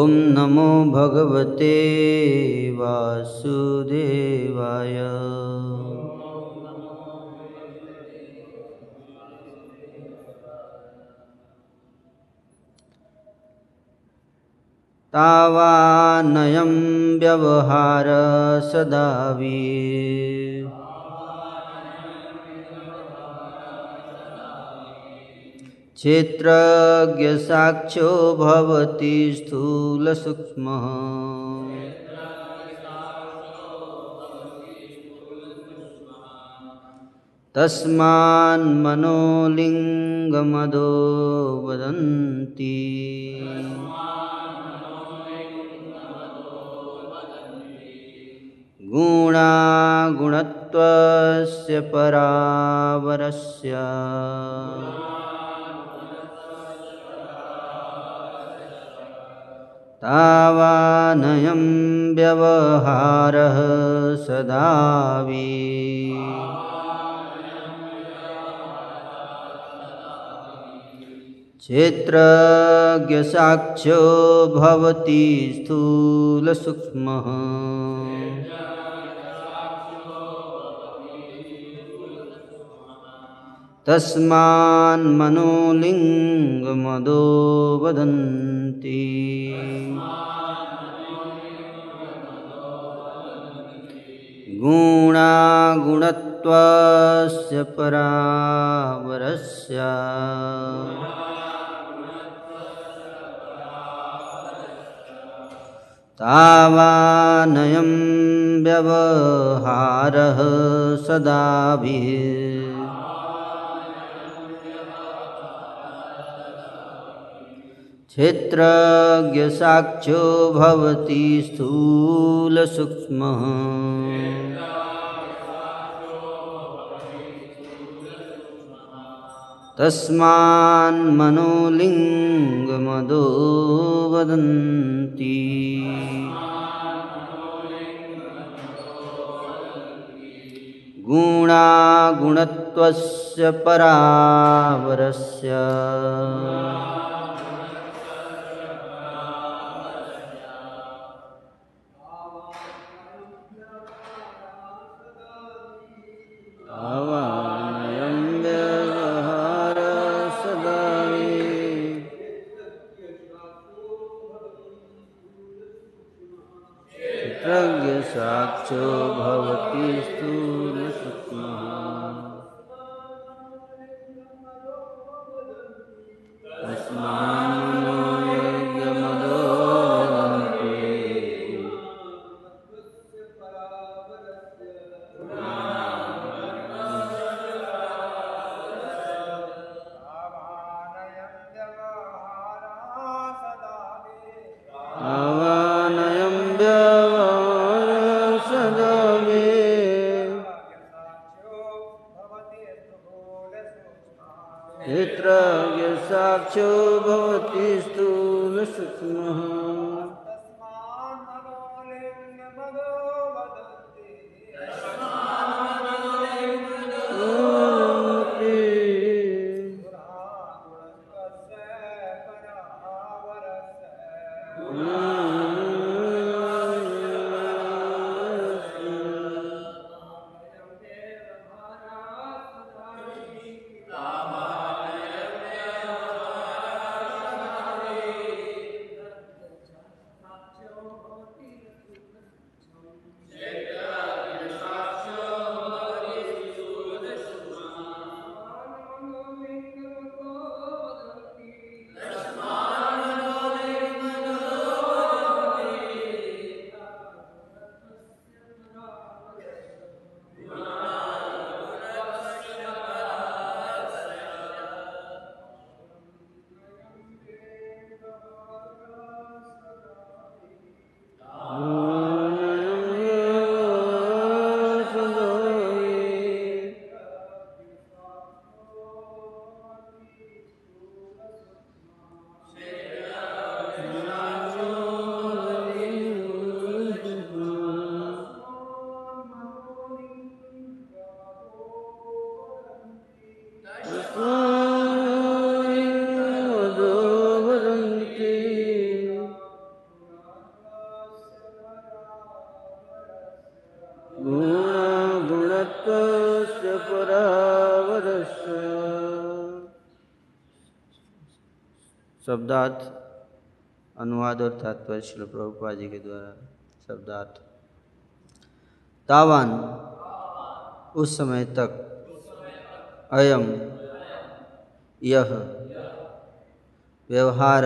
ॐ नमो भगवते वासुदेवाय। तावानयं व्यवहार सदावि क्षेत्रज्ञसाक्षो भवति स्थूलसूक्ष्मः। तस्मान्मनोलिङ्गमदो वदन्ति। गुणागुणत्वस्य परावरस्य। तावानयं व्यवहारः सदावि क्षेत्रज्ञसाक्ष्यो भवति स्थूलसूक्ष्मः। तस्मान्मनोलिङ्गमदो वदन्ति गुणागुणत्वस्य परावरस्य। तावानयं व्यवहारः सदाभिः। क्षेत्रज्ञसाक्षो भवति स्थूलसूक्ष्मः। तस्मान्मनोलिङ्गमदो वदन्ति गुणागुणत्वस्य परावरस्य। to Uno. शब्दार्थ, अनुवाद और तात्पर्य श्री प्रभुपा जी के द्वारा। शब्दार्थ। तावान। उस समय तक। अयम। यह। व्यवहार।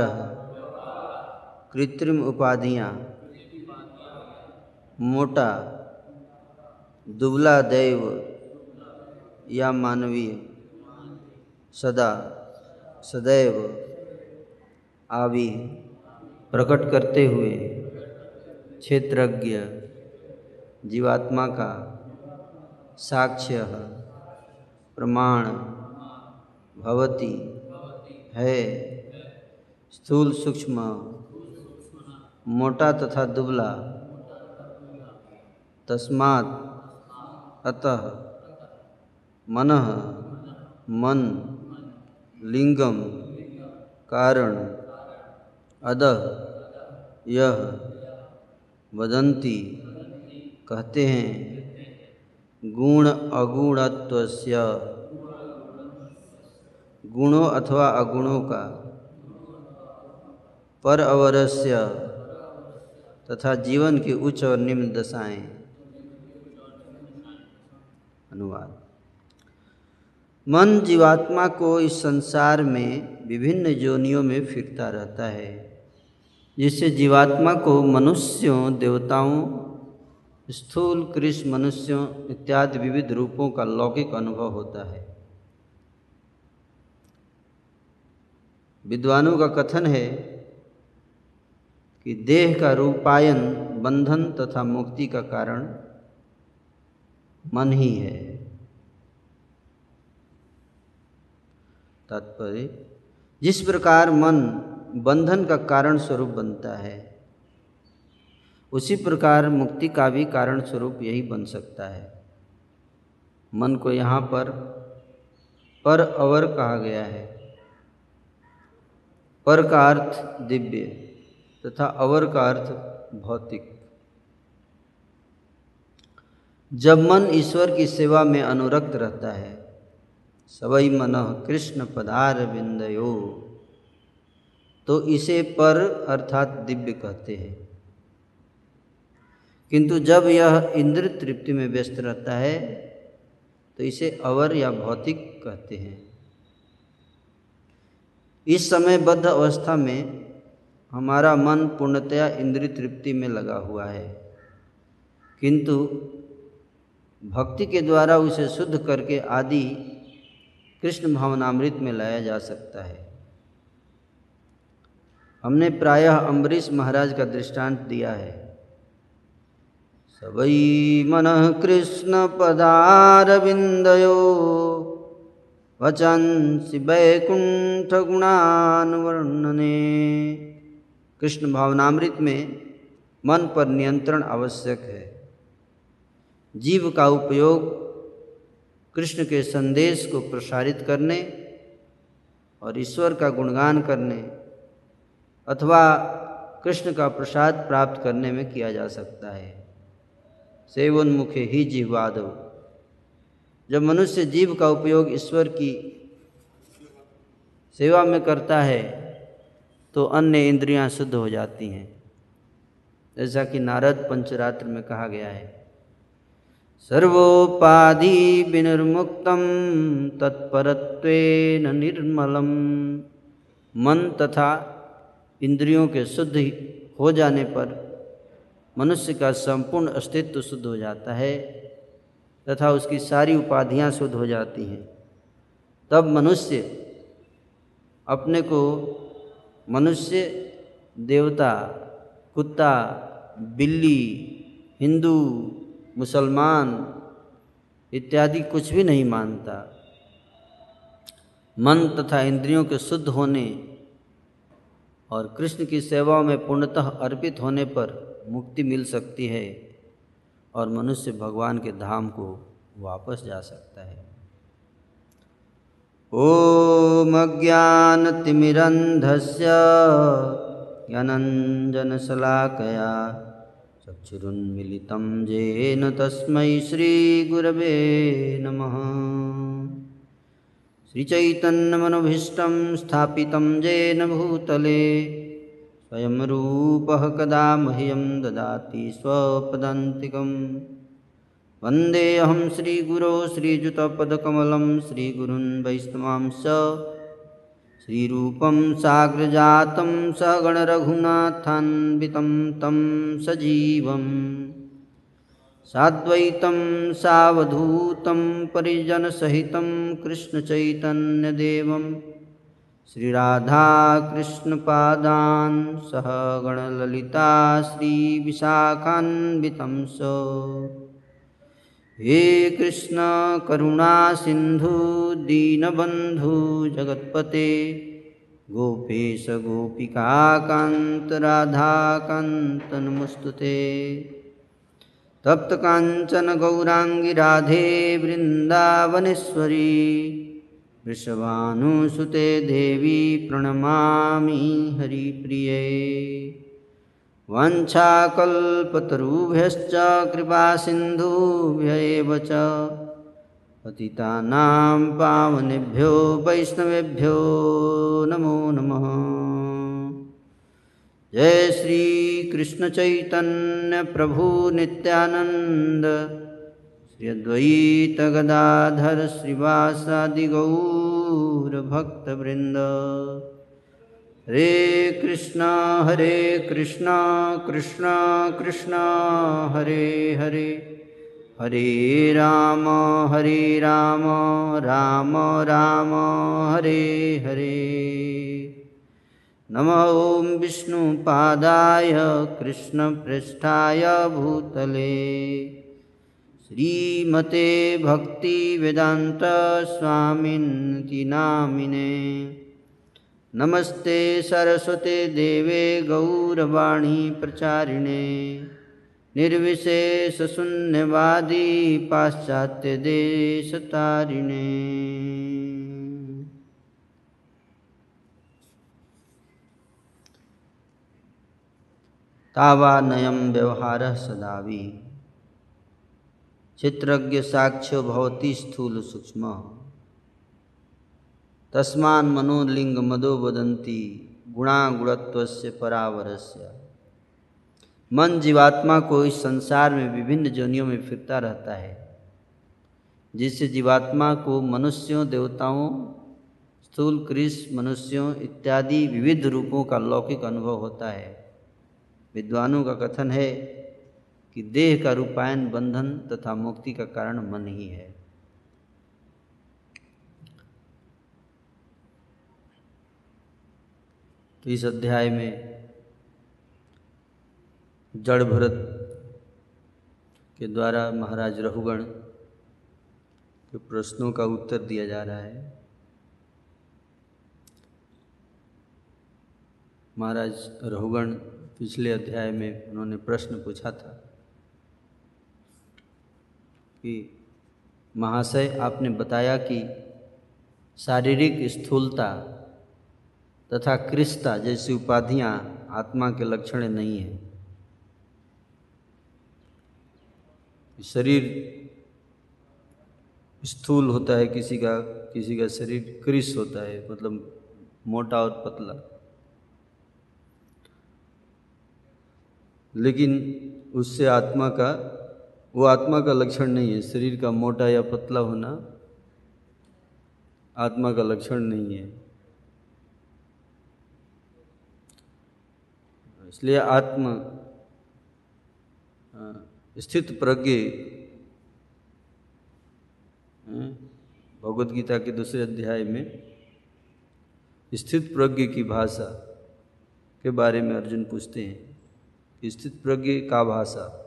कृत्रिम उपाधियाँ। मोटा। दुबला दैव। या मानवीय। सदा। सदैव। आवि प्रकट करते हुए क्षेत्रज्ञ जीवात्मा का साक्ष्य प्रमाण भवती है। स्थूल सूक्ष्म, मोटा तथा दुबला, तस्मात् अतः मन मन, लिंगम, कारण अदह यह, वदंती कहते हैं, गुण अगुणत्वस्य। गुणों अथवा अगुणों का पर अवरस्य तथा जीवन की उच्च और निम्न दशाएँ। अनुवाद। मन जीवात्मा को इस संसार में विभिन्न जोनियों में फिरता रहता है। जिससे जीवात्मा को मनुष्यों, देवताओं, स्थूल कृष्ण मनुष्यों इत्यादि विविध रूपों का लौकिक अनुभव होता है। विद्वानों का कथन है कि देह का रूपायन, बंधन तथा मुक्ति का कारण मन ही है। तात्पर्य, जिस प्रकार मन बंधन का कारण स्वरूप बनता है। उसी प्रकार मुक्ति का भी कारण स्वरूप यही बन सकता है। मन को यहाँ पर पर अवर कहा गया है। पर का अर्थ दिव्य तथा अवर का अर्थ भौतिक। जब मन ईश्वर की सेवा में अनुरक्त रहता है सवई मन कृष्ण पदार बिंदयो। तो इसे पर अर्थात दिव्य कहते हैं। किंतु जब यह इंद्र तृप्ति में व्यस्त रहता है तो इसे अवर या भौतिक कहते हैं। इस समय बद्ध अवस्था में हमारा मन पूर्णतया इंद्रिय तृप्ति में लगा हुआ है। किंतु भक्ति के द्वारा उसे शुद्ध करके आदि कृष्ण भावनामृत में लाया जा सकता है। हमने प्रायः अम्बरीश महाराज का दृष्टांत दिया है। सबई मन कृष्ण पदार पदारविंदयो वचंसी वैकुंठ गुणान वर्णने कृष्ण भावनामृत में मन पर नियंत्रण आवश्यक है। जीव का उपयोग कृष्ण के संदेश को प्रसारित करने और ईश्वर का गुणगान करने अथवा कृष्ण का प्रसाद प्राप्त करने में किया जा सकता है। सेवोन्मुखे ही जीवादव जब मनुष्य जीव का उपयोग ईश्वर की सेवा में करता है तो अन्य इंद्रियाँ शुद्ध हो जाती हैं। जैसा कि नारद पंचरात्र में कहा गया है, सर्वोपाधि विनिर्मुक्तम तत्परत्वेन निर्मलम। मन तथा इंद्रियों के शुद्ध हो जाने पर मनुष्य का संपूर्ण अस्तित्व शुद्ध हो जाता है तथा उसकी सारी उपाधियाँ शुद्ध हो जाती हैं। तब मनुष्य अपने को मनुष्य, देवता, कुत्ता, बिल्ली, हिंदू, मुसलमान इत्यादि कुछ भी नहीं मानता। मन तथा इंद्रियों के शुद्ध होने और कृष्ण की सेवा में पूर्णतः अर्पित होने पर मुक्ति मिल सकती है और मनुष्य भगवान के धाम को वापस जा सकता है। ओम अज्ञानतिमिरन्धस्य ज्ञानञ्जनशलाकया चक्षुरुन्मिलितं येन तस्मै श्रीगुरवे नमः। श्रीचैतन्यमनुभीष्टं स्थापितं येन भूतले। स्वयं रूपः कदा मह्यं ददाति स्वपदान्तिकं वन्देऽहं श्रीगुरो श्रीयुतपदकमलं श्रीगुरुन् वैष्णवांश्च। श्रीरूपं साग्रजातं सगणरघुनाथान्वितं तं सजीवम्। साद्वैतं सावधूतं परिजनसहितं कृष्णचैतन्यदेवं श्रीराधाकृष्णपादान् सह गणललिता श्रीविशाखान्वितं स। हे कृष्णकरुणासिन्धु दीनबन्धु, जगत्पते, गोपेश गोपिकान्त राधाकान्तनमस्तु ते। तप्त कांचन गौरांगी राधे वृंदावनेश्वरी वृषभानुसुते देवी प्रणमामि हरिप्रिये। वञ्छाकल्पतरुभ्यश्च कृपासिन्धुभ्य एव च। पतितानां पावनेभ्यो, वैष्णवेभ्यो, नमो नमः। जय श्री कृष्ण चैतन्य प्रभु नित्यानंद। श्री अद्वैत गदाधर श्रीवासादि गौर भक्त वृंद हरे कृष्णा हरे कृष्णा कृष्णा कृष्णा, हरे हरे। हरे राम हरे राम राम राम, हरे हरे। नम ॐ विष्णुपादाय कृष्णपृष्ठाय भूतले। श्रीमते भक्तिवेदान्तस्वामिन्ति नामिने। नमस्ते सरस्वते देवे गौरवाणी प्रचारिणे। निर्विशेषशून्यवादी पाश्चात्यदेशतारिणे तावानयं व्यवहारः सदावि। चित्रज्ञ साक्ष्यो भवती स्थूल सूक्ष्म। तस्मान मनोलिंग मदो वदंती गुणा गुणत्व परावरस्य। मन जीवात्मा को इस संसार में विभिन्न जोनियों में फिरता रहता है, जिससे जीवात्मा को मनुष्यों, देवताओं, स्थूल कृष मनुष्यों इत्यादि विविध रूपों का लौकिक अनुभव होता है। विद्वानों का कथन है कि देह का रूपायन, बंधन तथा मुक्ति का कारण मन ही है। तो इस अध्याय में जड़ भरत के द्वारा महाराज रघुगण के प्रश्नों का उत्तर दिया जा रहा है। महाराज रघुगण पिछले अध्याय में उन्होंने प्रश्न पूछा था कि महाशय, आपने बताया कि शारीरिक स्थूलता तथा क्रिस्ता जैसी उपाधियाँ आत्मा के लक्षण नहीं है। शरीर स्थूल होता है, किसी का किसी का शरीर क्रिस होता है मतलब मोटा और पतला। लेकिन उससे आत्मा का, वो आत्मा का लक्षण नहीं है। शरीर का मोटा या पतला होना आत्मा का लक्षण नहीं है। इसलिए आत्म स्थित प्रज्ञ भगवत गीता के दूसरे अध्याय में स्थित प्रज्ञ की भाषा के बारे में अर्जुन पूछते हैं। स्थित प्रज्ञ का भाषा।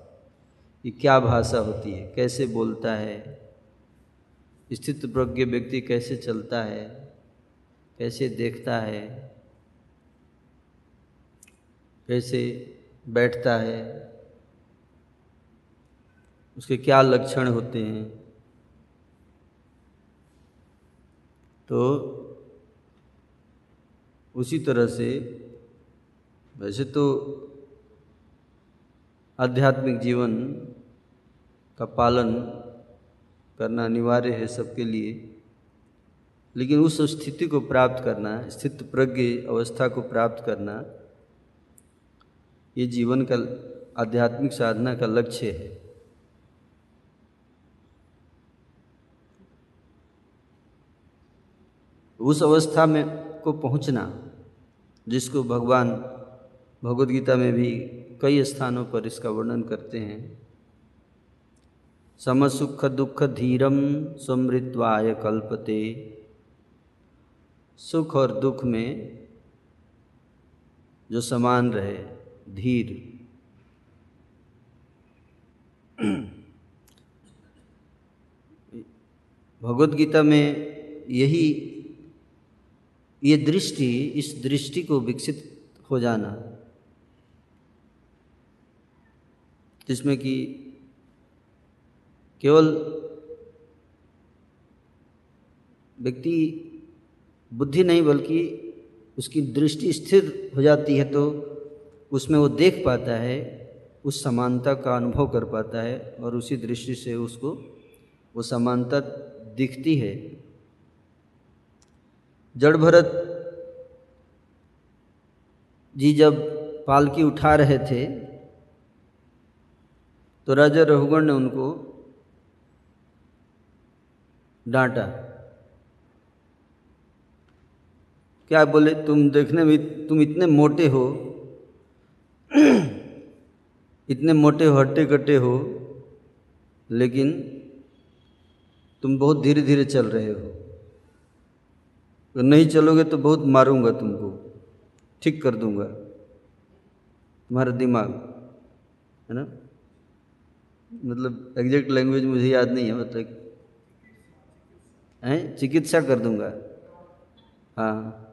ये क्या भाषा होती है? कैसे बोलता है? स्थित प्रज्ञ व्यक्ति कैसे चलता है? कैसे देखता है? कैसे बैठता है? उसके क्या लक्षण होते हैं? तो उसी तरह से, वैसे तो आध्यात्मिक जीवन का पालन करना अनिवार्य है सबके लिए, लेकिन उस स्थिति को प्राप्त करना, स्थित प्रज्ञ अवस्था को प्राप्त करना, ये जीवन का आध्यात्मिक साधना का लक्ष्य है। उस अवस्था में को पहुँचना, जिसको भगवान भगवद गीता में भी कई स्थानों पर इसका वर्णन करते हैं। समसुख दुख धीरम समृत्वाय कल्पते। सुख और दुख में जो समान रहे, धीर। भगवद गीता में यही, ये दृष्टि, इस दृष्टि को विकसित हो जाना जिसमें कि केवल व्यक्ति बुद्धि नहीं बल्कि उसकी दृष्टि स्थिर हो जाती है तो उसमें वो देख पाता है, उस समानता का अनुभव कर पाता है और उसी दृष्टि से उसको वो समानता दिखती है। जड़ भरत जी जब पालकी उठा रहे थे तो राजा रघुगण ने उनको डांटा। क्या बोले, तुम देखने में तुम इतने मोटे हो, इतने मोटे हो हट्टे कट्टे हो, लेकिन तुम बहुत धीरे धीरे चल रहे हो। तो नहीं चलोगे तो बहुत मारूँगा तुमको, ठीक कर दूँगा, तुम्हारा दिमाग, है ना? मतलब एग्जैक्ट लैंग्वेज मुझे याद नहीं है मतलब हैं? चिकित्सा कर दूँगा। हाँ।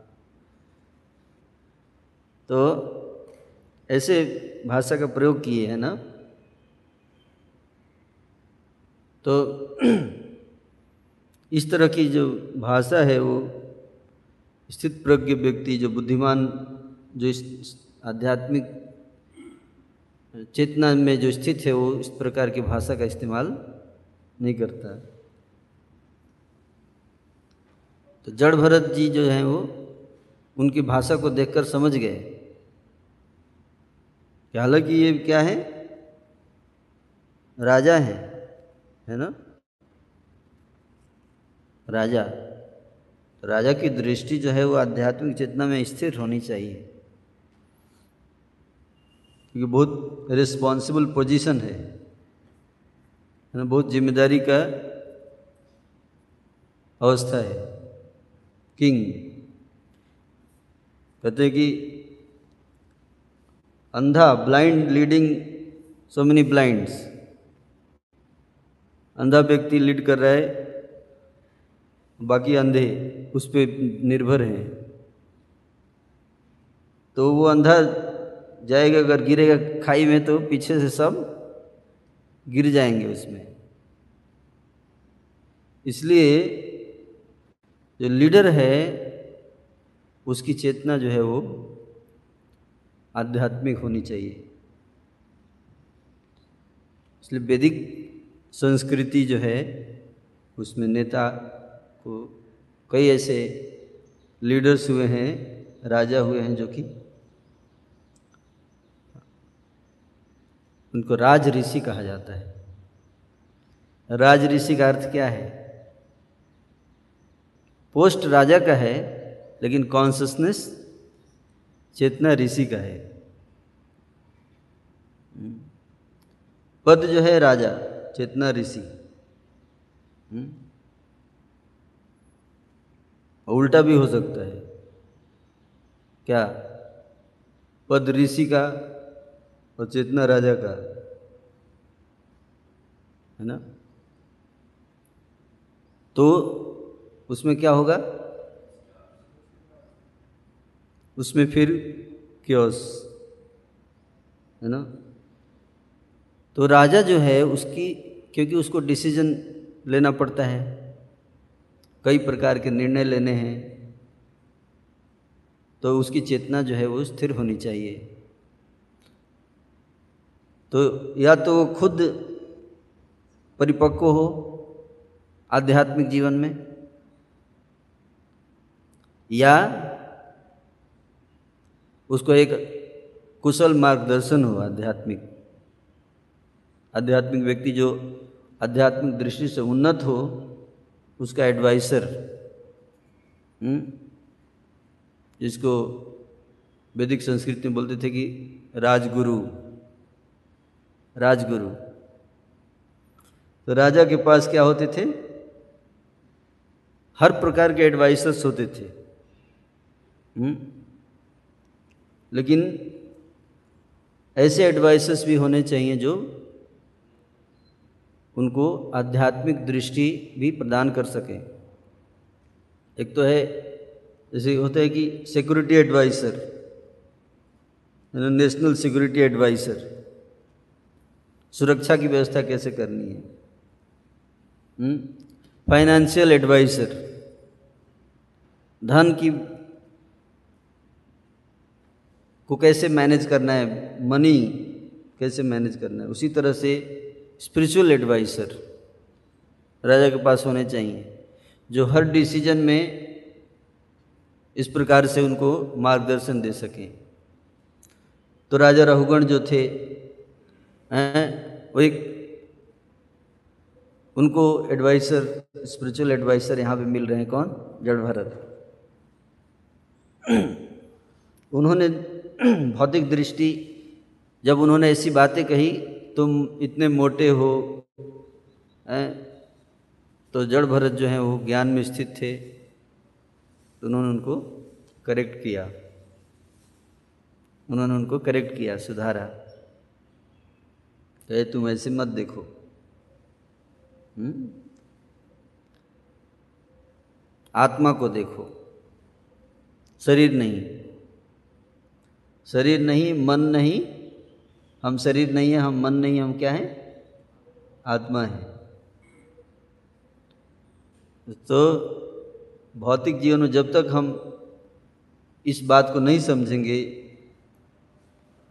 तो ऐसे भाषा का प्रयोग किए हैं ना। तो इस तरह की जो भाषा है, वो स्थित प्रज्ञ व्यक्ति, जो बुद्धिमान, जो इस आध्यात्मिक चेतना में जो स्थित है वो इस प्रकार की भाषा का इस्तेमाल नहीं करता। तो जड़ भरत जी जो हैं वो, उनकी भाषा को देखकर समझ गए। कि हालाँकि ये क्या है? राजा है है ना? राजा। तो राजा की दृष्टि जो है वो आध्यात्मिक चेतना में स्थिर होनी चाहिए। क्योंकि बहुत रिस्पॉन्सिबल पोजीशन है। ना? बहुत ज़िम्मेदारी का अवस्था है। किंग कहते हैं कि अंधा blind leading so many blinds अंधा व्यक्ति लीड कर रहा है, बाकी अंधे उस पर निर्भर हैं। तो वो अंधा जाएगा, अगर गिरेगा खाई में तो पीछे से सब गिर जाएँगे उसमें। इसलिए जो लीडर है, उसकी चेतना जो है वो आध्यात्मिक होनी चाहिए। इसलिए वैदिक संस्कृति जो है, उसमें नेता को कई ऐसे लीडर्स हुए हैं, राजा हुए हैं, जो कि उनको राज ऋषि कहा जाता है। राज ऋषि का अर्थ क्या है? पोस्ट राजा का है, लेकिन कॉन्सियसनेस चेतना ऋषि का है। पद जो है राजा, चेतना ऋषि। उल्टा भी हो सकता है। क्या? पद ऋषि का और चेतना राजा का, है ना? तो उसमें क्या होगा? उसमें फिर क्योस है ना? तो राजा जो है उसकी, क्योंकि उसको डिसीज़न लेना पड़ता है, कई प्रकार के निर्णय लेने हैं तो उसकी चेतना जो है वो स्थिर होनी चाहिए। तो या तो खुद परिपक्व हो आध्यात्मिक जीवन में या उसको एक कुशल मार्गदर्शन हो आध्यात्मिक आध्यात्मिक व्यक्ति जो आध्यात्मिक दृष्टि से उन्नत हो उसका एडवाइसर हम्म, जिसको वैदिक संस्कृति में बोलते थे कि राजगुरु। राजगुरु। तो राजा के पास क्या होते थे? हर प्रकार के एडवाइसर्स होते थे। हुँ? लेकिन ऐसे एडवाइसर्स भी होने चाहिए जो उनको आध्यात्मिक दृष्टि भी प्रदान कर सकें। एक तो है, जैसे होता है कि security adviser national security adviser सुरक्षा की व्यवस्था कैसे करनी है? फाइनेंशियल हम्म? एडवाइसर धन की को कैसे मैनेज करना है? मनी कैसे मैनेज करना है? उसी तरह से स्पिरिचुअल एडवाइसर राजा के पास होने चाहिए, जो हर डिसीज़न में इस प्रकार से उनको मार्गदर्शन दे सकें। तो राजा रहुगण जो थे वो एक उनको एडवाइसर स्पिरिचुअल एडवाइसर यहाँ पे मिल रहे हैं कौन? जड़ भरत। उन्होंने भौतिक दृष्टि, जब उन्होंने ऐसी बातें कही, तुम इतने मोटे हो तो जड़ भरत जो हैं, वो ज्ञान में स्थित थे। तो उन्होंने उनको करेक्ट किया। उन्होंने उनको करेक्ट किया, सुधारा। कहे, तुम ऐसे मत देखो। हुँ? हम्म? आत्मा को देखो। शरीर नहीं। शरीर नहीं, मन नहीं। हम शरीर नहीं है, हम मन नहीं, हम क्या हैं? आत्मा है। तो भौतिक जीवन में जब तक हम इस बात को नहीं समझेंगे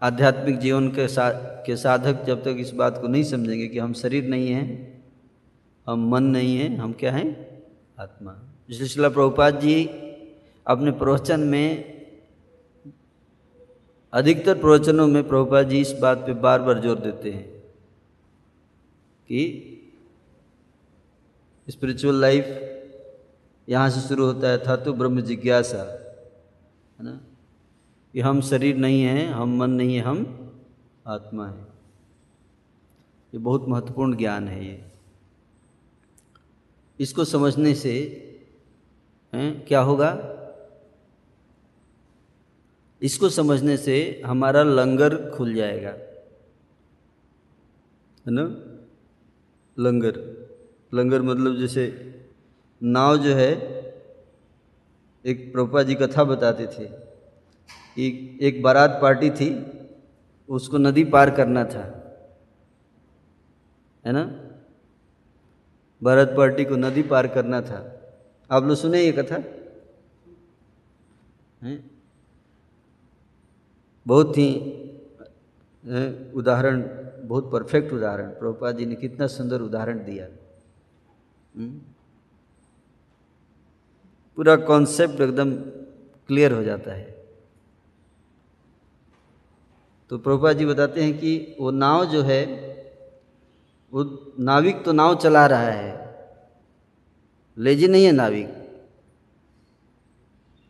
आध्यात्मिक जीवन के सा, के साधक जब तक इस बात को नहीं समझेंगे कि हम शरीर नहीं हैं, हम मन नहीं हैं, हम क्या हैं? आत्मा। इसलिए प्रभुपाद जी अपने प्रवचन में, अधिकतर प्रवचनों में प्रभुपाद जी इस बात पे बार बार ज़ोर देते हैं कि स्पिरिचुअल लाइफ यहाँ से शुरू होता है था तो ब्रह्म जिज्ञासा है ना? कि हम शरीर नहीं हैं हम मन नहीं है हम आत्मा है। ये बहुत महत्वपूर्ण ज्ञान है ये। इसको समझने से हैं, क्या होगा? इसको समझने से हमारा लंगर खुल जाएगा। है ना? लंगर। लंगर मतलब जैसे नाव जो है एक प्रभुपा जी कथा बताते थे। एक एक बारात पार्टी थी, उसको नदी पार करना था। है ना? बारात पार्टी को नदी पार करना था। आप लोग सुने ये कथा? है? बहुत ही? उदाहरण, बहुत परफेक्ट उदाहरण। प्रभुपाद जी ने कितना सुंदर उदाहरण दिया। हम्म? पूरा कॉन्सेप्ट एकदम क्लियर हो जाता है। तो प्रभुपा जी बताते हैं कि वो नाव जो है, वो नाविक तो नाव चला रहा है। लेजी नहीं है नाविक।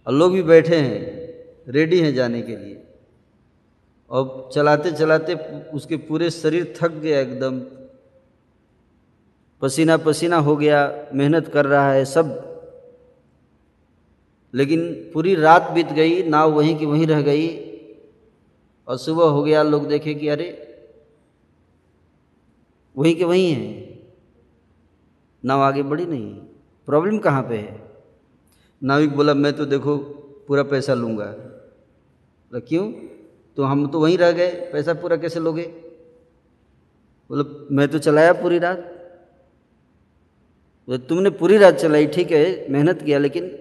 और लोग भी बैठे हैं, रेडी हैं जाने के लिए। और चलाते चलाते उसके पूरे शरीर थक गया एकदम। पसीना पसीना हो गया, मेहनत कर रहा है सब। लेकिन पूरी रात बीत गई, नाव वहीं की वहीं रह गई। और सुबह हो गया, लोग देखे कि अरे, वहीं के वहीं है। नाव आगे बढ़ी नहीं प्रॉब्लम कहाँ पे है? नाविक बोला, मैं तो देखो, पूरा पैसा लूँगा। बोला, क्यों? तो हम तो वहीं रह गए, पैसा पूरा कैसे लोगे? बोला, मैं तो चलाया पूरी रात। बोले, तुमने पूरी रात चलाई, ठीक है, मेहनत किया, लेकिन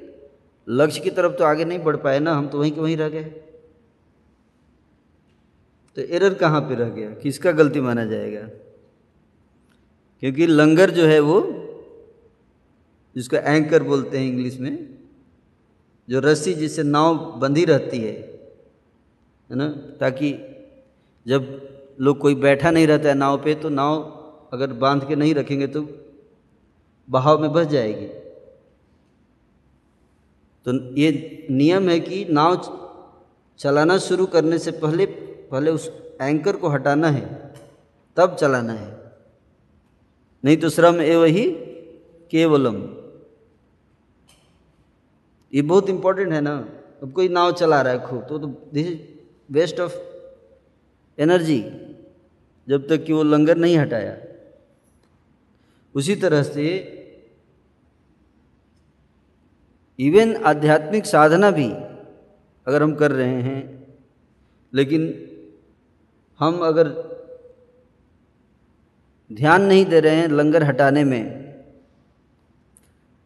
लक्ष्य की तरफ़ तो आगे नहीं बढ़ पाए ना, हम तो वहीं के वहीं रह गए। तो एरर कहाँ पे रह गया? किसका गलती माना जाएगा? क्योंकि लंगर जो है वो, जिसको एंकर बोलते हैं इंग्लिश में, जो रस्सी जिससे नाव बंधी रहती है है ना? ताकि जब लोग कोई बैठा नहीं रहता है नाव पे तो नाव अगर बाँध के नहीं रखेंगे तो बहाव में बस जाएगी। तो ये नियम है कि नाव चलाना शुरू करने से पहले पहले उस एंकर को हटाना है, तब चलाना है। नहीं तो श्रम एव ही केवलम। ये बहुत इंपॉर्टेंट है ना। अब कोई नाव चला रहा है खूब तो this is waste of energy जब तक कि वो लंगर नहीं हटाया। उसी तरह से इवन आध्यात्मिक साधना भी अगर हम कर रहे हैं, लेकिन हम अगर ध्यान नहीं दे रहे हैं लंगर हटाने में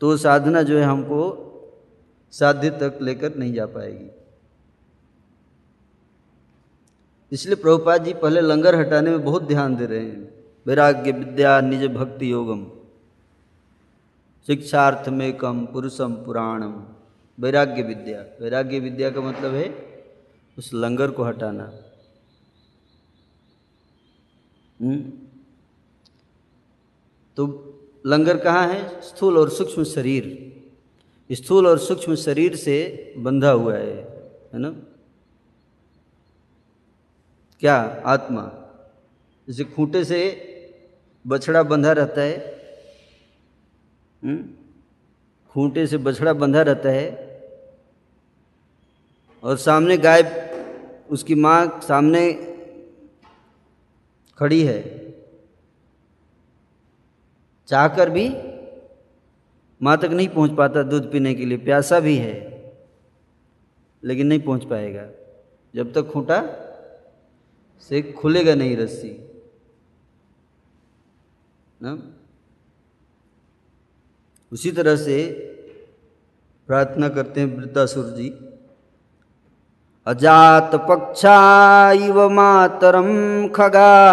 तो साधना जो है हमको साध्य तक लेकर नहीं जा पाएगी। इसलिए प्रभुपाद जी पहले लंगर हटाने में बहुत ध्यान दे रहे हैं। वैराग्य, विद्या, निज भक्ति योगम, शिक्षार्थ में कम पुरुषम पुराणम, वैराग्य विद्या। वैराग्य विद्या का मतलब है उस लंगर को हटाना? तो लंगर कहाँ है? स्थूल और सूक्ष्म शरीर। स्थूल और सूक्ष्म शरीर से बंधा हुआ है है ना? क्या? आत्मा। जैसे खूंटे से बछड़ा बंधा रहता है। हम्म? खूंटे से बछड़ा बंधा रहता है। और सामने गाय, उसकी माँ सामने खड़ी है। चाहकर भी माँ तक नहीं पहुँच पाता, दूध पीने के लिए। प्यासा भी है, लेकिन नहीं पहुँच पाएगा। जब तक खूंटा से खुलेगा नहीं रस्सी। ना? उसी तरह से प्रार्थना करते हैं वृद्धासुर जी। अजात पक्षा इव मातरम खगा।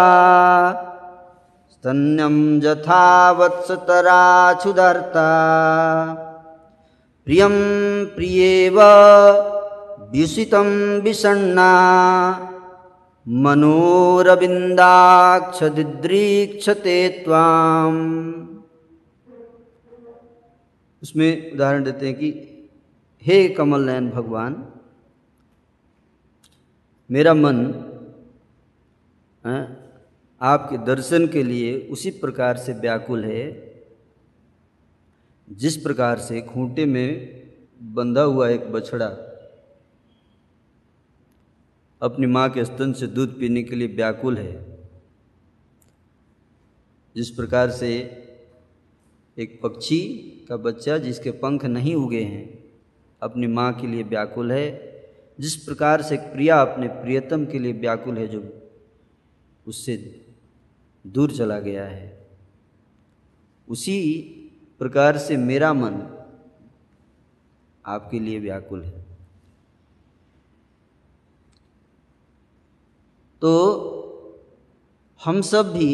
स्तन्यम जथा वत्सतराछुदर्ता प्रियम प्रियेव व्युषितं विषण्णा। मनोरविंदाक्षदिद्रीक्षते त्वाम। उसमें उदाहरण देते हैं कि, हे कमल नयन भगवान मेरा मन आपके दर्शन के लिए उसी प्रकार से व्याकुल है, जिस प्रकार से खूंटे में बंधा हुआ एक बछड़ा अपनी माँ के स्तन से दूध पीने के लिए व्याकुल है, जिस प्रकार से एक पक्षी का बच्चा जिसके पंख नहीं उगे हैं, अपनी माँ के लिए व्याकुल है जिस प्रकार से प्रिया अपने प्रियतम के लिए व्याकुल है, जो उससे दूर चला गया है, उसी प्रकार से मेरा मन आपके लिए व्याकुल है तो हम सब भी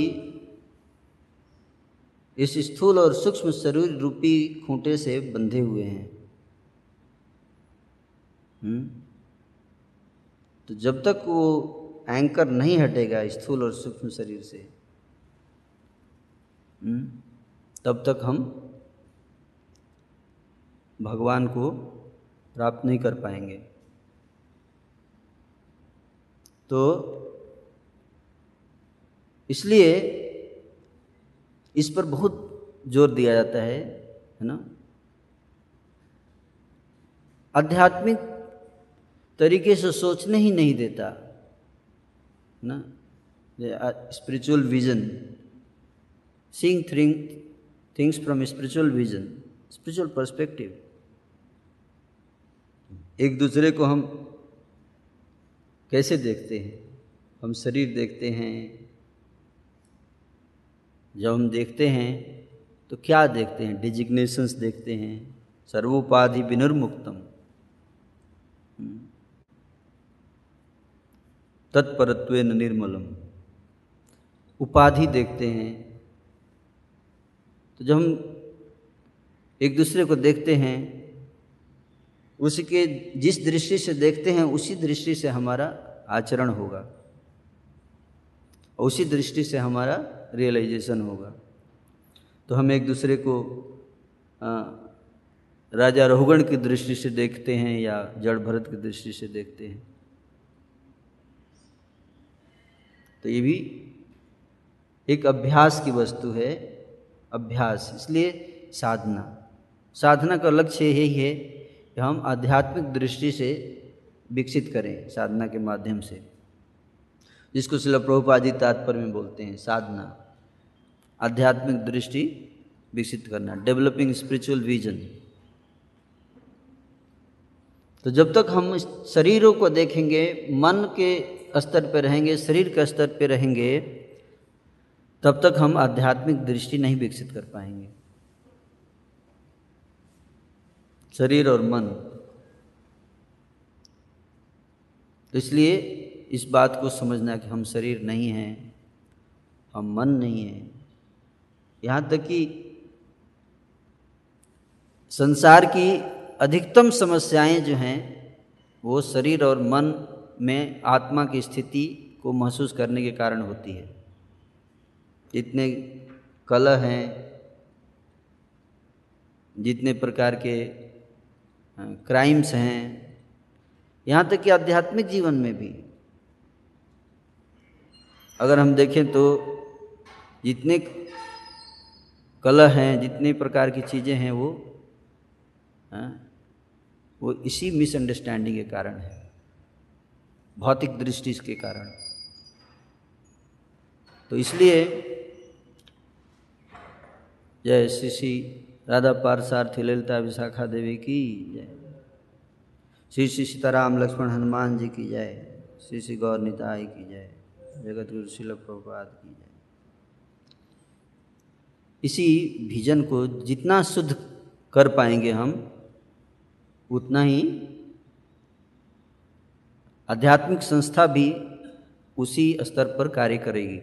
इस स्थूल और सूक्ष्म शरीर रूपी खूंटे से बंधे हुए हैं हुँ? तो जब तक वो एंकर नहीं हटेगा स्थूल और सूक्ष्म शरीर से हम्म, तब तक हम भगवान को प्राप्त नहीं कर पाएँगे। तो इसलिए इस पर बहुत ज़ोर दिया जाता है है ना? आध्यात्मिक तरीके से सोचने ही नहीं देता, ना? Spiritual vision seeing thing things from spiritual vision spiritual perspective एक दूसरे को हम कैसे देखते हैं? हम शरीर देखते हैं। जब हम देखते हैं तो क्या देखते हैं? डिजिग्नेशंस देखते हैं। सर्वोपाधि विनिर्मुक्तम। तत्परत्व निर्मलम। उपाधि देखते हैं। तो जब हम एक दूसरे को देखते हैं उसके जिस दृष्टि से देखते हैं उसी दृष्टि से हमारा आचरण होगा। उसी दृष्टि से हमारा रियलाइजेशन होगा। तो हम एक दूसरे को आ, राजा रहुगण की दृष्टि से देखते हैं या जड़ भरत की दृष्टि से देखते हैं। तो ये भी एक अभ्यास की वस्तु है, अभ्यास, इसलिए साधना। साधना का लक्ष्य यही है कि हम आध्यात्मिक दृष्टि से विकसित करें साधना के माध्यम से। जिसको शिल प्रभुपादी तात्पर्य में बोलते हैं, साधना। आध्यात्मिक दृष्टि विकसित करना डेवलपिंग स्पिरिचुअल विजन तो जब तक हम शरीरों को देखेंगे, मन के स्तर पर रहेंगे, शरीर के स्तर पर रहेंगे, तब तक हम आध्यात्मिक दृष्टि नहीं विकसित कर पाएँगे। शरीर और मन। तो इसलिए इस बात को समझना कि हम शरीर नहीं हैं, हम मन नहीं हैं। यहाँ तक कि संसार की अधिकतम समस्याएँ जो हैं, वो शरीर और मन में आत्मा की स्थिति को महसूस करने के कारण होती है। जितने कलह हैं जितने प्रकार के क्राइम्स हैं यहाँ तक कि आध्यात्मिक जीवन में भी। अगर हम देखें तो जितने कलह हैं जितने प्रकार की चीज़ें हैं वो हाँ, वो इसी मिसअंडरस्टैंडिंग के कारण है। भौतिक दृष्टि के कारण। तो इसलिए जय श्री श्री राधा पारसार्थी ललिता विशाखा देवी की जय। श्री श्री सीताराम लक्ष्मण हनुमान जी की जय। श्री श्री गौर की जय। जगत गुरु शिल प्रभुपाद की जय। इसी विजन को जितना शुद्ध कर पाएँगे हम, उतना ही आध्यात्मिक संस्था भी उसी स्तर पर कार्य करेगी।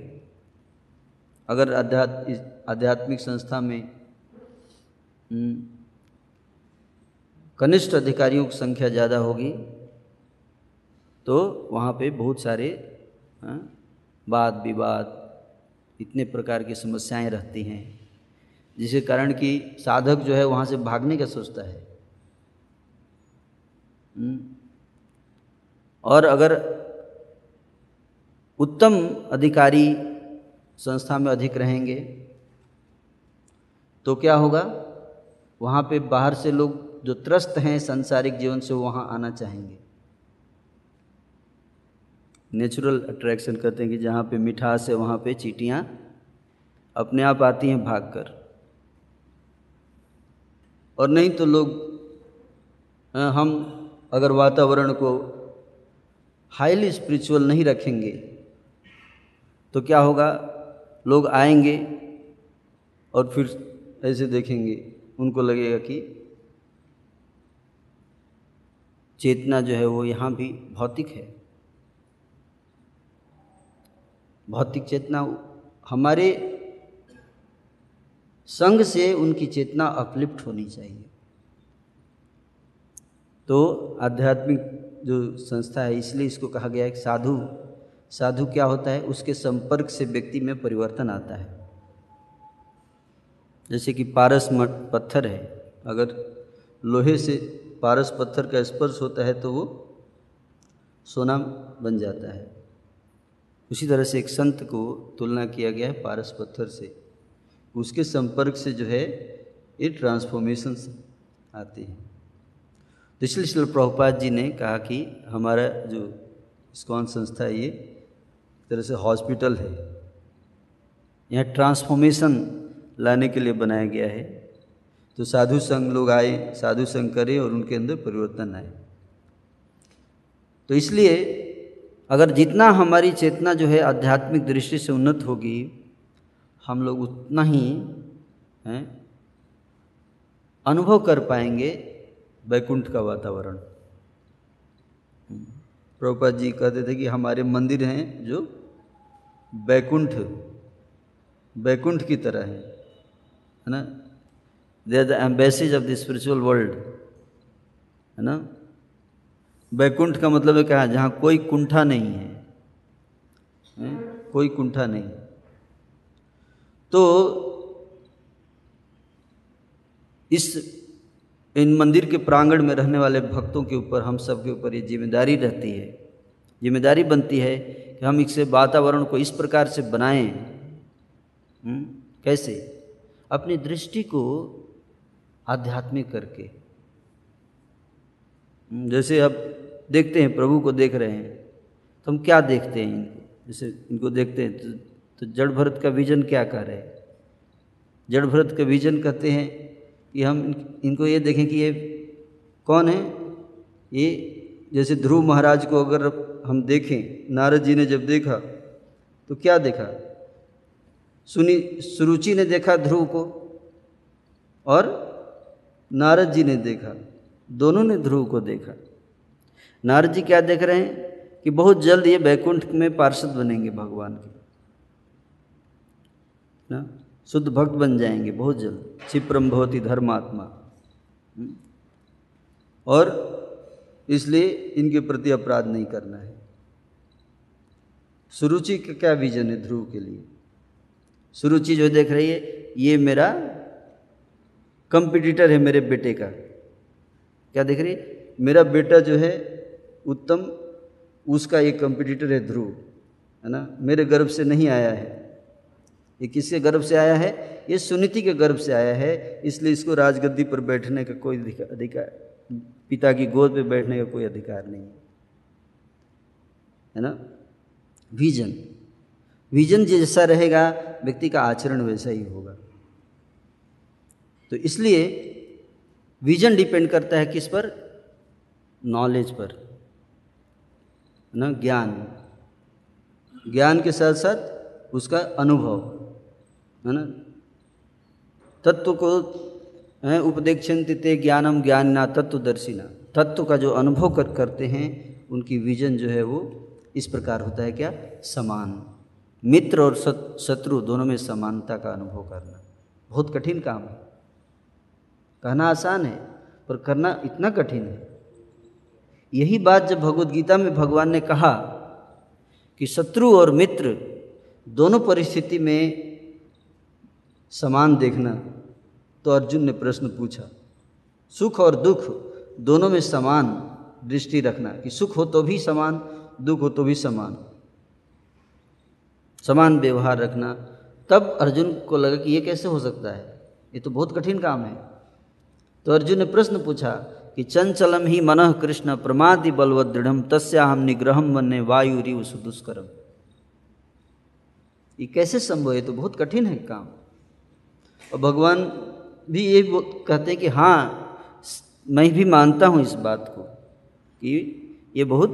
अगर आध्यात्मिक संस्था में हम्म, कनिष्ठ अधिकारियों की संख्या ज़्यादा होगी तो वहाँ पे बहुत सारे हाँ, वाद विवाद इतने प्रकार की समस्याएँ रहती हैं जिसके कारण कि साधक जो है वहाँ से भागने का सोचता है। हम्म, और अगर उत्तम अधिकारी संस्था में अधिक रहेंगे तो क्या होगा? वहाँ पे बाहर से लोग जो त्रस्त हैं सांसारिक जीवन से वहाँ आना चाहेंगे। नेचुरल अट्रैक्शन कहते हैं कि जहाँ पे मिठास है, वहाँ पे चीटियाँ अपने आप आती हैं भागकर। और नहीं तो लोग हम अगर वातावरण को हाईली स्पिरिचुअल नहीं रखेंगे। तो क्या होगा? लोग आएँगे और फिर ऐसे देखेंगे। उनको लगेगा कि चेतना जो है वो यहाँ भी भौतिक है। भौतिक चेतना हमारे संग से उनकी चेतना अपलिफ्ट होनी चाहिए। तो आध्यात्मिक जो संस्था है, इसलिए इसको कहा गया है कि साधु साधु क्या होता है? उसके संपर्क से व्यक्ति में परिवर्तन आता है। जैसे कि पारस पत्थर है, अगर लोहे से पारस पत्थर का स्पर्श होता है तो वो सोना बन जाता है। उसी तरह से एक संत को तुलना किया गया है पारस पत्थर से। उसके संपर्क से जो है, ये ट्रांसफॉर्मेशन आती है। तो इसलिए श्री प्रभुपाद जी ने कहा कि हमारा जो स्कॉन संस्था है, ये तरह से हॉस्पिटल है। यहाँ ट्रांसफॉर्मेशन लाने के लिए बनाया गया है। तो साधु संघ लोग आए, साधु संघ करें और उनके अंदर परिवर्तन आए। तो इसलिए अगर जितना हमारी चेतना जो है आध्यात्मिक दृष्टि से उन्नत होगी, हम लोग उतना ही, हैं, अनुभव कर पाएँगे बैकुंठ का वातावरण। प्रभुपाद जी कहते थे कि हमारे मंदिर हैं जो बैकुंठ बैकुंठ की तरह है है ना? They are the embassies of the spiritual world है ना? बैकुंठ का मतलब है क्या जहाँ कोई कुंठा नहीं है, है? कोई कुंठा नहीं। तो इस इन मंदिर के प्रांगण में रहने वाले भक्तों के ऊपर हम सब के ऊपर ये ज़िम्मेदारी रहती है। ज़िम्मेदारी बनती है कि हम इससे वातावरण को इस प्रकार से बनाएँ। हम्म, कैसे? अपनी दृष्टि को आध्यात्मिक करके। हम्म, जैसे अब देखते हैं प्रभु को देख रहे हैं तो हम क्या देखते हैं इनको? जैसे इनको देखते हैं तो, तो जड़ भरत का विजन क्या कर रहे हैं? जड़ भरत का विजन कहते हैं कि हम इनको ये देखें कि ये कौन है? ये जैसे ध्रुव महाराज को अगर हम देखें, नारद जी ने जब देखा तो क्या देखा? सुनी, सुरुचि ने देखा ध्रुव को और नारद जी ने देखा। दोनों ने ध्रुव को देखा। नारद जी क्या देख रहे हैं? कि बहुत जल्द ये बैकुंठ में पार्षद बनेंगे भगवान के। ना? शुद्ध भक्त बन जाएँगे, बहुत जल्द। क्षिप्रम भवती धर्मात्मा। हम्म? और इसलिए इनके प्रति अपराध नहीं करना है। सुरुचि का क्या विजन है ध्रुव के लिए? सुरुचि जो देख रही है, ये मेरा कंपटीटर है मेरे बेटे का। क्या देख रही है? मेरा बेटा जो है, उत्तम, उसका एक कंपटीटर है ध्रुव, है ना? मेरे गर्भ से नहीं आया है। ये किसके गर्भ से आया है? ये सुनीति के गर्भ से आया है, इसलिए इसको राजगद्दी पर बैठने का कोई अधिकार, पिता की गोद पर बैठने का कोई अधिकार नहीं है। ना? विजन विजन जैसा रहेगा, व्यक्ति का आचरण वैसा ही होगा। तो इसलिए विजन डिपेंड करता है किस पर? नॉलेज पर। ना? ज्ञान। ज्ञान के साथ साथ उसका अनुभव। है ना? तत्व को, है उपदेक्षंत ते ज्ञानम ज्ञानना तत्वदर्शिना। तत्व का जो अनुभव कर, करते हैं, उनकी विजन जो है वो इस प्रकार होता है क्या? समान। मित्र और शत्रु दोनों में समानता का अनुभव करना। बहुत कठिन काम है। कहना आसान है, पर करना इतना कठिन है। यही बात जब भगवत गीता में भगवान ने कहा कि शत्रु और मित्र दोनों परिस्थिति में समान देखना। तो अर्जुन ने प्रश्न पूछा, सुख और दुख दोनों में समान दृष्टि रखना। कि सुख हो तो भी समान, दुख हो तो भी समान। समान व्यवहार रखना। तब अर्जुन को लगा कि ये कैसे हो सकता है? ये तो बहुत कठिन काम है। तो अर्जुन ने प्रश्न पूछा कि चंचलम ही मन कृष्ण प्रमादि बलवत दृढ़ तस्या हम निग्रहम वन्य वायु रिव सुदुष्करम। ये कैसे संभव है? तो बहुत कठिन है काम। और भगवान भी ये कहते हैं कि हाँ मैं भी मानता हूँ इस बात को कि ये बहुत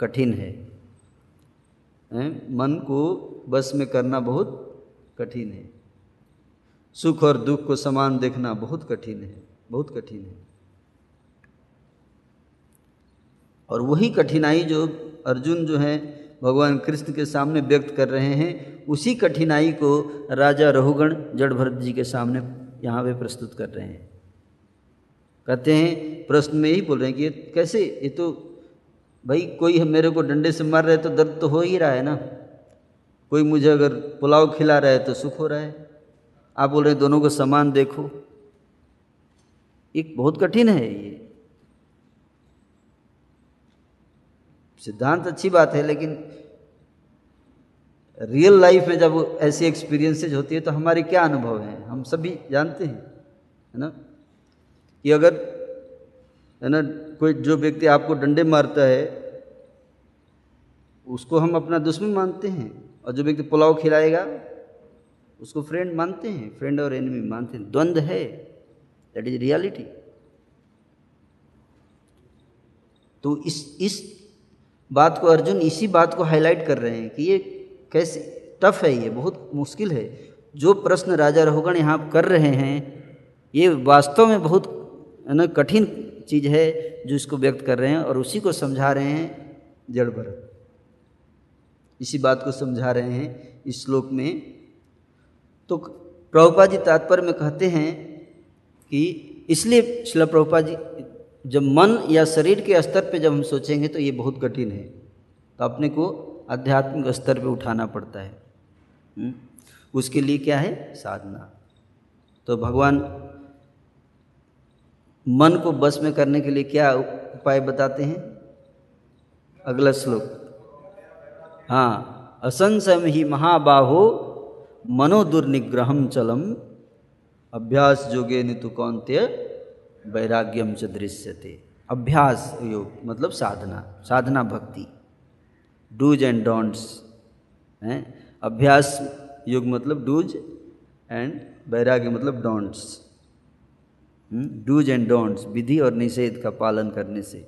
कठिन है, मन को बस में करना बहुत कठिन है। सुख और दुख को समान देखना बहुत कठिन है, बहुत कठिन है। और वही कठिनाई जो अर्जुन जो है भगवान कृष्ण के सामने व्यक्त कर रहे हैं। उसी कठिनाई को राजा रहुगण जड़ भरत जी के सामने यहाँ पे प्रस्तुत कर रहे हैं। कहते हैं, प्रश्न में यही बोल रहे हैं कि ये कैसे? ये तो भाई कोई मेरे को डंडे से मार रहे तो दर्द तो हो ही रहा है ना। कोई मुझे अगर पुलाव खिला रहा है तो सुख हो रहा है। आप बोल रहे हैं दोनों को समान देखो। एक बहुत कठिन है ये। सिद्धांत अच्छी बात है, लेकिन रियल लाइफ में जब ऐसी एक्सपीरियंसेज होती है तो हमारे क्या अनुभव हैं? हम सभी जानते हैं, है ना? कि अगर, है ना, कोई जो व्यक्ति आपको डंडे मारता है, उसको हम अपना दुश्मन मानते हैं, और जो व्यक्ति पुलाव खिलाएगा, उसको फ्रेंड मानते हैं फ्रेंड और एनिमी मानते हैं। द्वंद्व है। दैट इज़ रियलिटी तो इस इस बात को अर्जुन इसी बात को हाईलाइट कर रहे हैं कि ये कैसे टफ है ये, बहुत मुश्किल है। जो प्रश्न राजा रहुगण यहाँ कर रहे हैं, ये वास्तव में बहुत, है ना, कठिन चीज़ है जो इसको व्यक्त कर रहे हैं और उसी को समझा रहे हैं जड़ भरत इसी बात को समझा रहे हैं इस श्लोक में। तो प्रभुपा जी तात्पर्य में कहते हैं कि इसलिए शिला प्रभुपा जी, जब मन या शरीर के स्तर पे जब हम सोचेंगे तो ये बहुत कठिन है। तो अपने को आध्यात्मिक स्तर पे उठाना पड़ता है? हम्म? उसके लिए क्या है? साधना। तो भगवान मन को बस में करने के लिए क्या उपाय बताते हैं? अगला श्लोक। हाँ असंसम ही महाबाहो मनोदुर्निग्रहम चलम, अभ्यास जोगे नितु कौनते वैराग्यम च दृश्यते। अभ्यास योग मतलब साधना साधना भक्ति। डूज एंड डोंट्स हैं? अभ्यास योग मतलब डूज एंड वैराग्य मतलब डोंट्स डूज एंड डोंट्स विधि और निषेध का पालन करने से,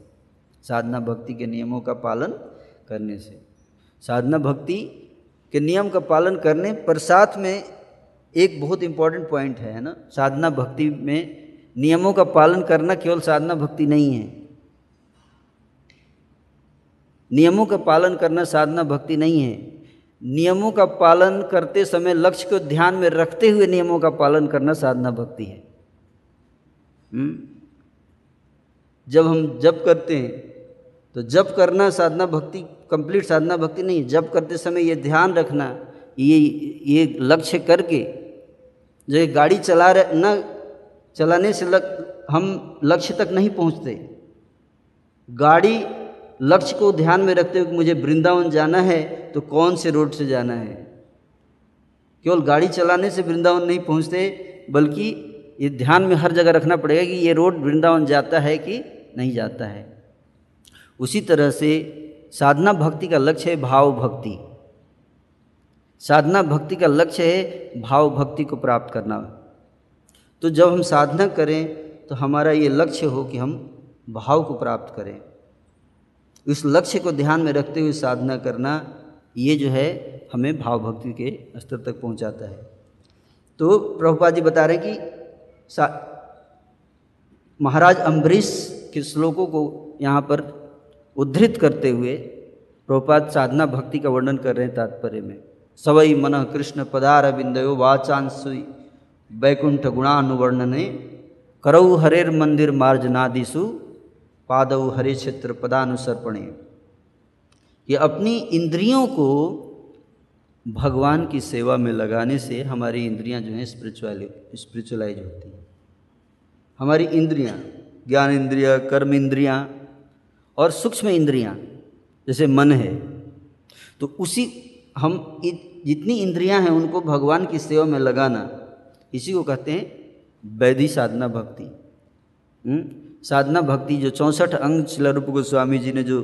साधना भक्ति के नियमों का पालन करने से। साधना भक्ति के नियम का पालन करने पर साथ में एक बहुत इंपॉर्टेंट पॉइंट है ना? साधना भक्ति में नियमों का पालन करना केवल साधना भक्ति नहीं है। नियमों का पालन करना साधना भक्ति नहीं है। नियमों का पालन करते समय लक्ष्य को ध्यान में रखते हुए नियमों का पालन करना साधना भक्ति है। हम्म? जब हम जब करते हैं तो जब करना साधना भक्ति कंप्लीट साधना भक्ति नहीं। जब करते समय ये ध्यान रखना ये ये लक्ष्य करके जो ये गाड़ी चला रहे न चलाने से लग, हम लक्ष्य तक नहीं पहुँचते। गाड़ी लक्ष्य को ध्यान में रखते हुए मुझे वृंदावन जाना है तो कौन से रोड से जाना है? केवल गाड़ी चलाने से वृंदावन नहीं पहुँचते, बल्कि ये ध्यान में हर जगह रखना पड़ेगा कि ये रोड वृंदावन जाता है कि नहीं जाता है। उसी तरह से साधना भक्ति का लक्ष्य है भाव भक्ति। साधना भक्ति का लक्ष्य है भाव भक्ति को प्राप्त करना। तो जब हम साधना करें तो हमारा ये लक्ष्य हो कि हम भाव को प्राप्त करें। इस लक्ष्य को ध्यान में रखते हुए साधना करना, ये जो है, हमें भाव भक्ति के स्तर तक पहुंचाता है। तो प्रभुपा जी बता रहे कि महाराज अम्बरीश के श्लोकों को यहाँ पर उद्धृत करते हुए प्रभुपाद साधना भक्ति का वर्णन कर रहे हैं तात्पर्य में। सवई मन कृष्ण पदार बिंदयो वाचांसुई वैकुंठ गुणानुवर्णने करऊ हरेर मंदिर मार्जनादिशु पादव हरे क्षेत्र पदानुसर्पणे। ये अपनी इंद्रियों को भगवान की सेवा में लगाने से हमारी इंद्रियाँ जो हैं स्पिरिचुअल स्पिरिचुअलाइज होती हैं। हमारी इंद्रियाँ, ज्ञान इंद्रिया, कर्म इंद्रियाँ और सूक्ष्म इंद्रियाँ, जैसे मन है तो उसी हम जितनी इंद्रियाँ हैं उनको भगवान की सेवा में लगाना, इसी को कहते हैं वैधि साधना भक्ति। हम्म? साधना भक्ति, जो चौंसठ अंग शिला रूप गोस्वामी जी ने जो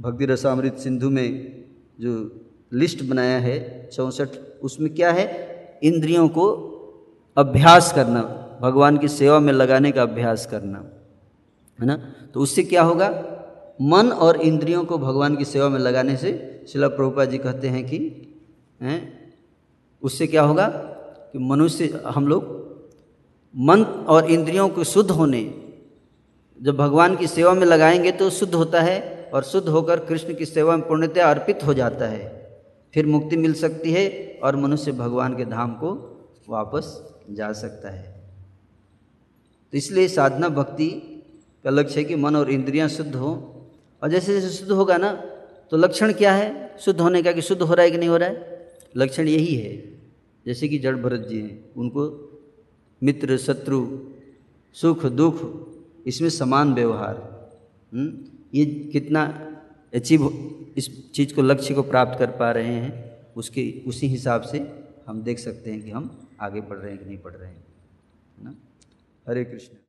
भक्ति रसामृत सिंधु में जो लिस्ट बनाया है, चौंसठ, उसमें क्या है? इंद्रियों को अभ्यास करना, भगवान की सेवा में लगाने का अभ्यास करना, है ना? तो उससे क्या होगा? मन और इंद्रियों को भगवान की सेवा में लगाने से, शिला प्रभुपा जी कहते हैं कि, हैं, उससे क्या होगा? कि मनुष्य, हम लोग मन और इंद्रियों को शुद्ध होने, जब भगवान की सेवा में लगाएँगे तो शुद्ध होता है और शुद्ध होकर कृष्ण की सेवा में पूर्णतः अर्पित हो जाता है। फिर मुक्ति मिल सकती है और मनुष्य भगवान के धाम को वापस जा सकता है। तो इसलिए साधना भक्ति का लक्ष्य है कि मन और इंद्रियाँ शुद्ध हों। और जैसे जैसे शुद्ध होगा ना तो लक्षण क्या है? शुद्ध होने का कि शुद्ध हो रहा है कि नहीं हो रहा है? लक्षण यही है। जैसे कि जड़ भरत जी हैं, उनको मित्र शत्रु सुख दुख इसमें समान व्यवहार। हम्म, ये कितना अचीव इस चीज़ को लक्ष्य को प्राप्त कर पा रहे हैं उसके उसी हिसाब से हम देख सकते हैं कि हम आगे बढ़ रहे हैं कि नहीं बढ़ रहे हैं ना? हरे कृष्ण।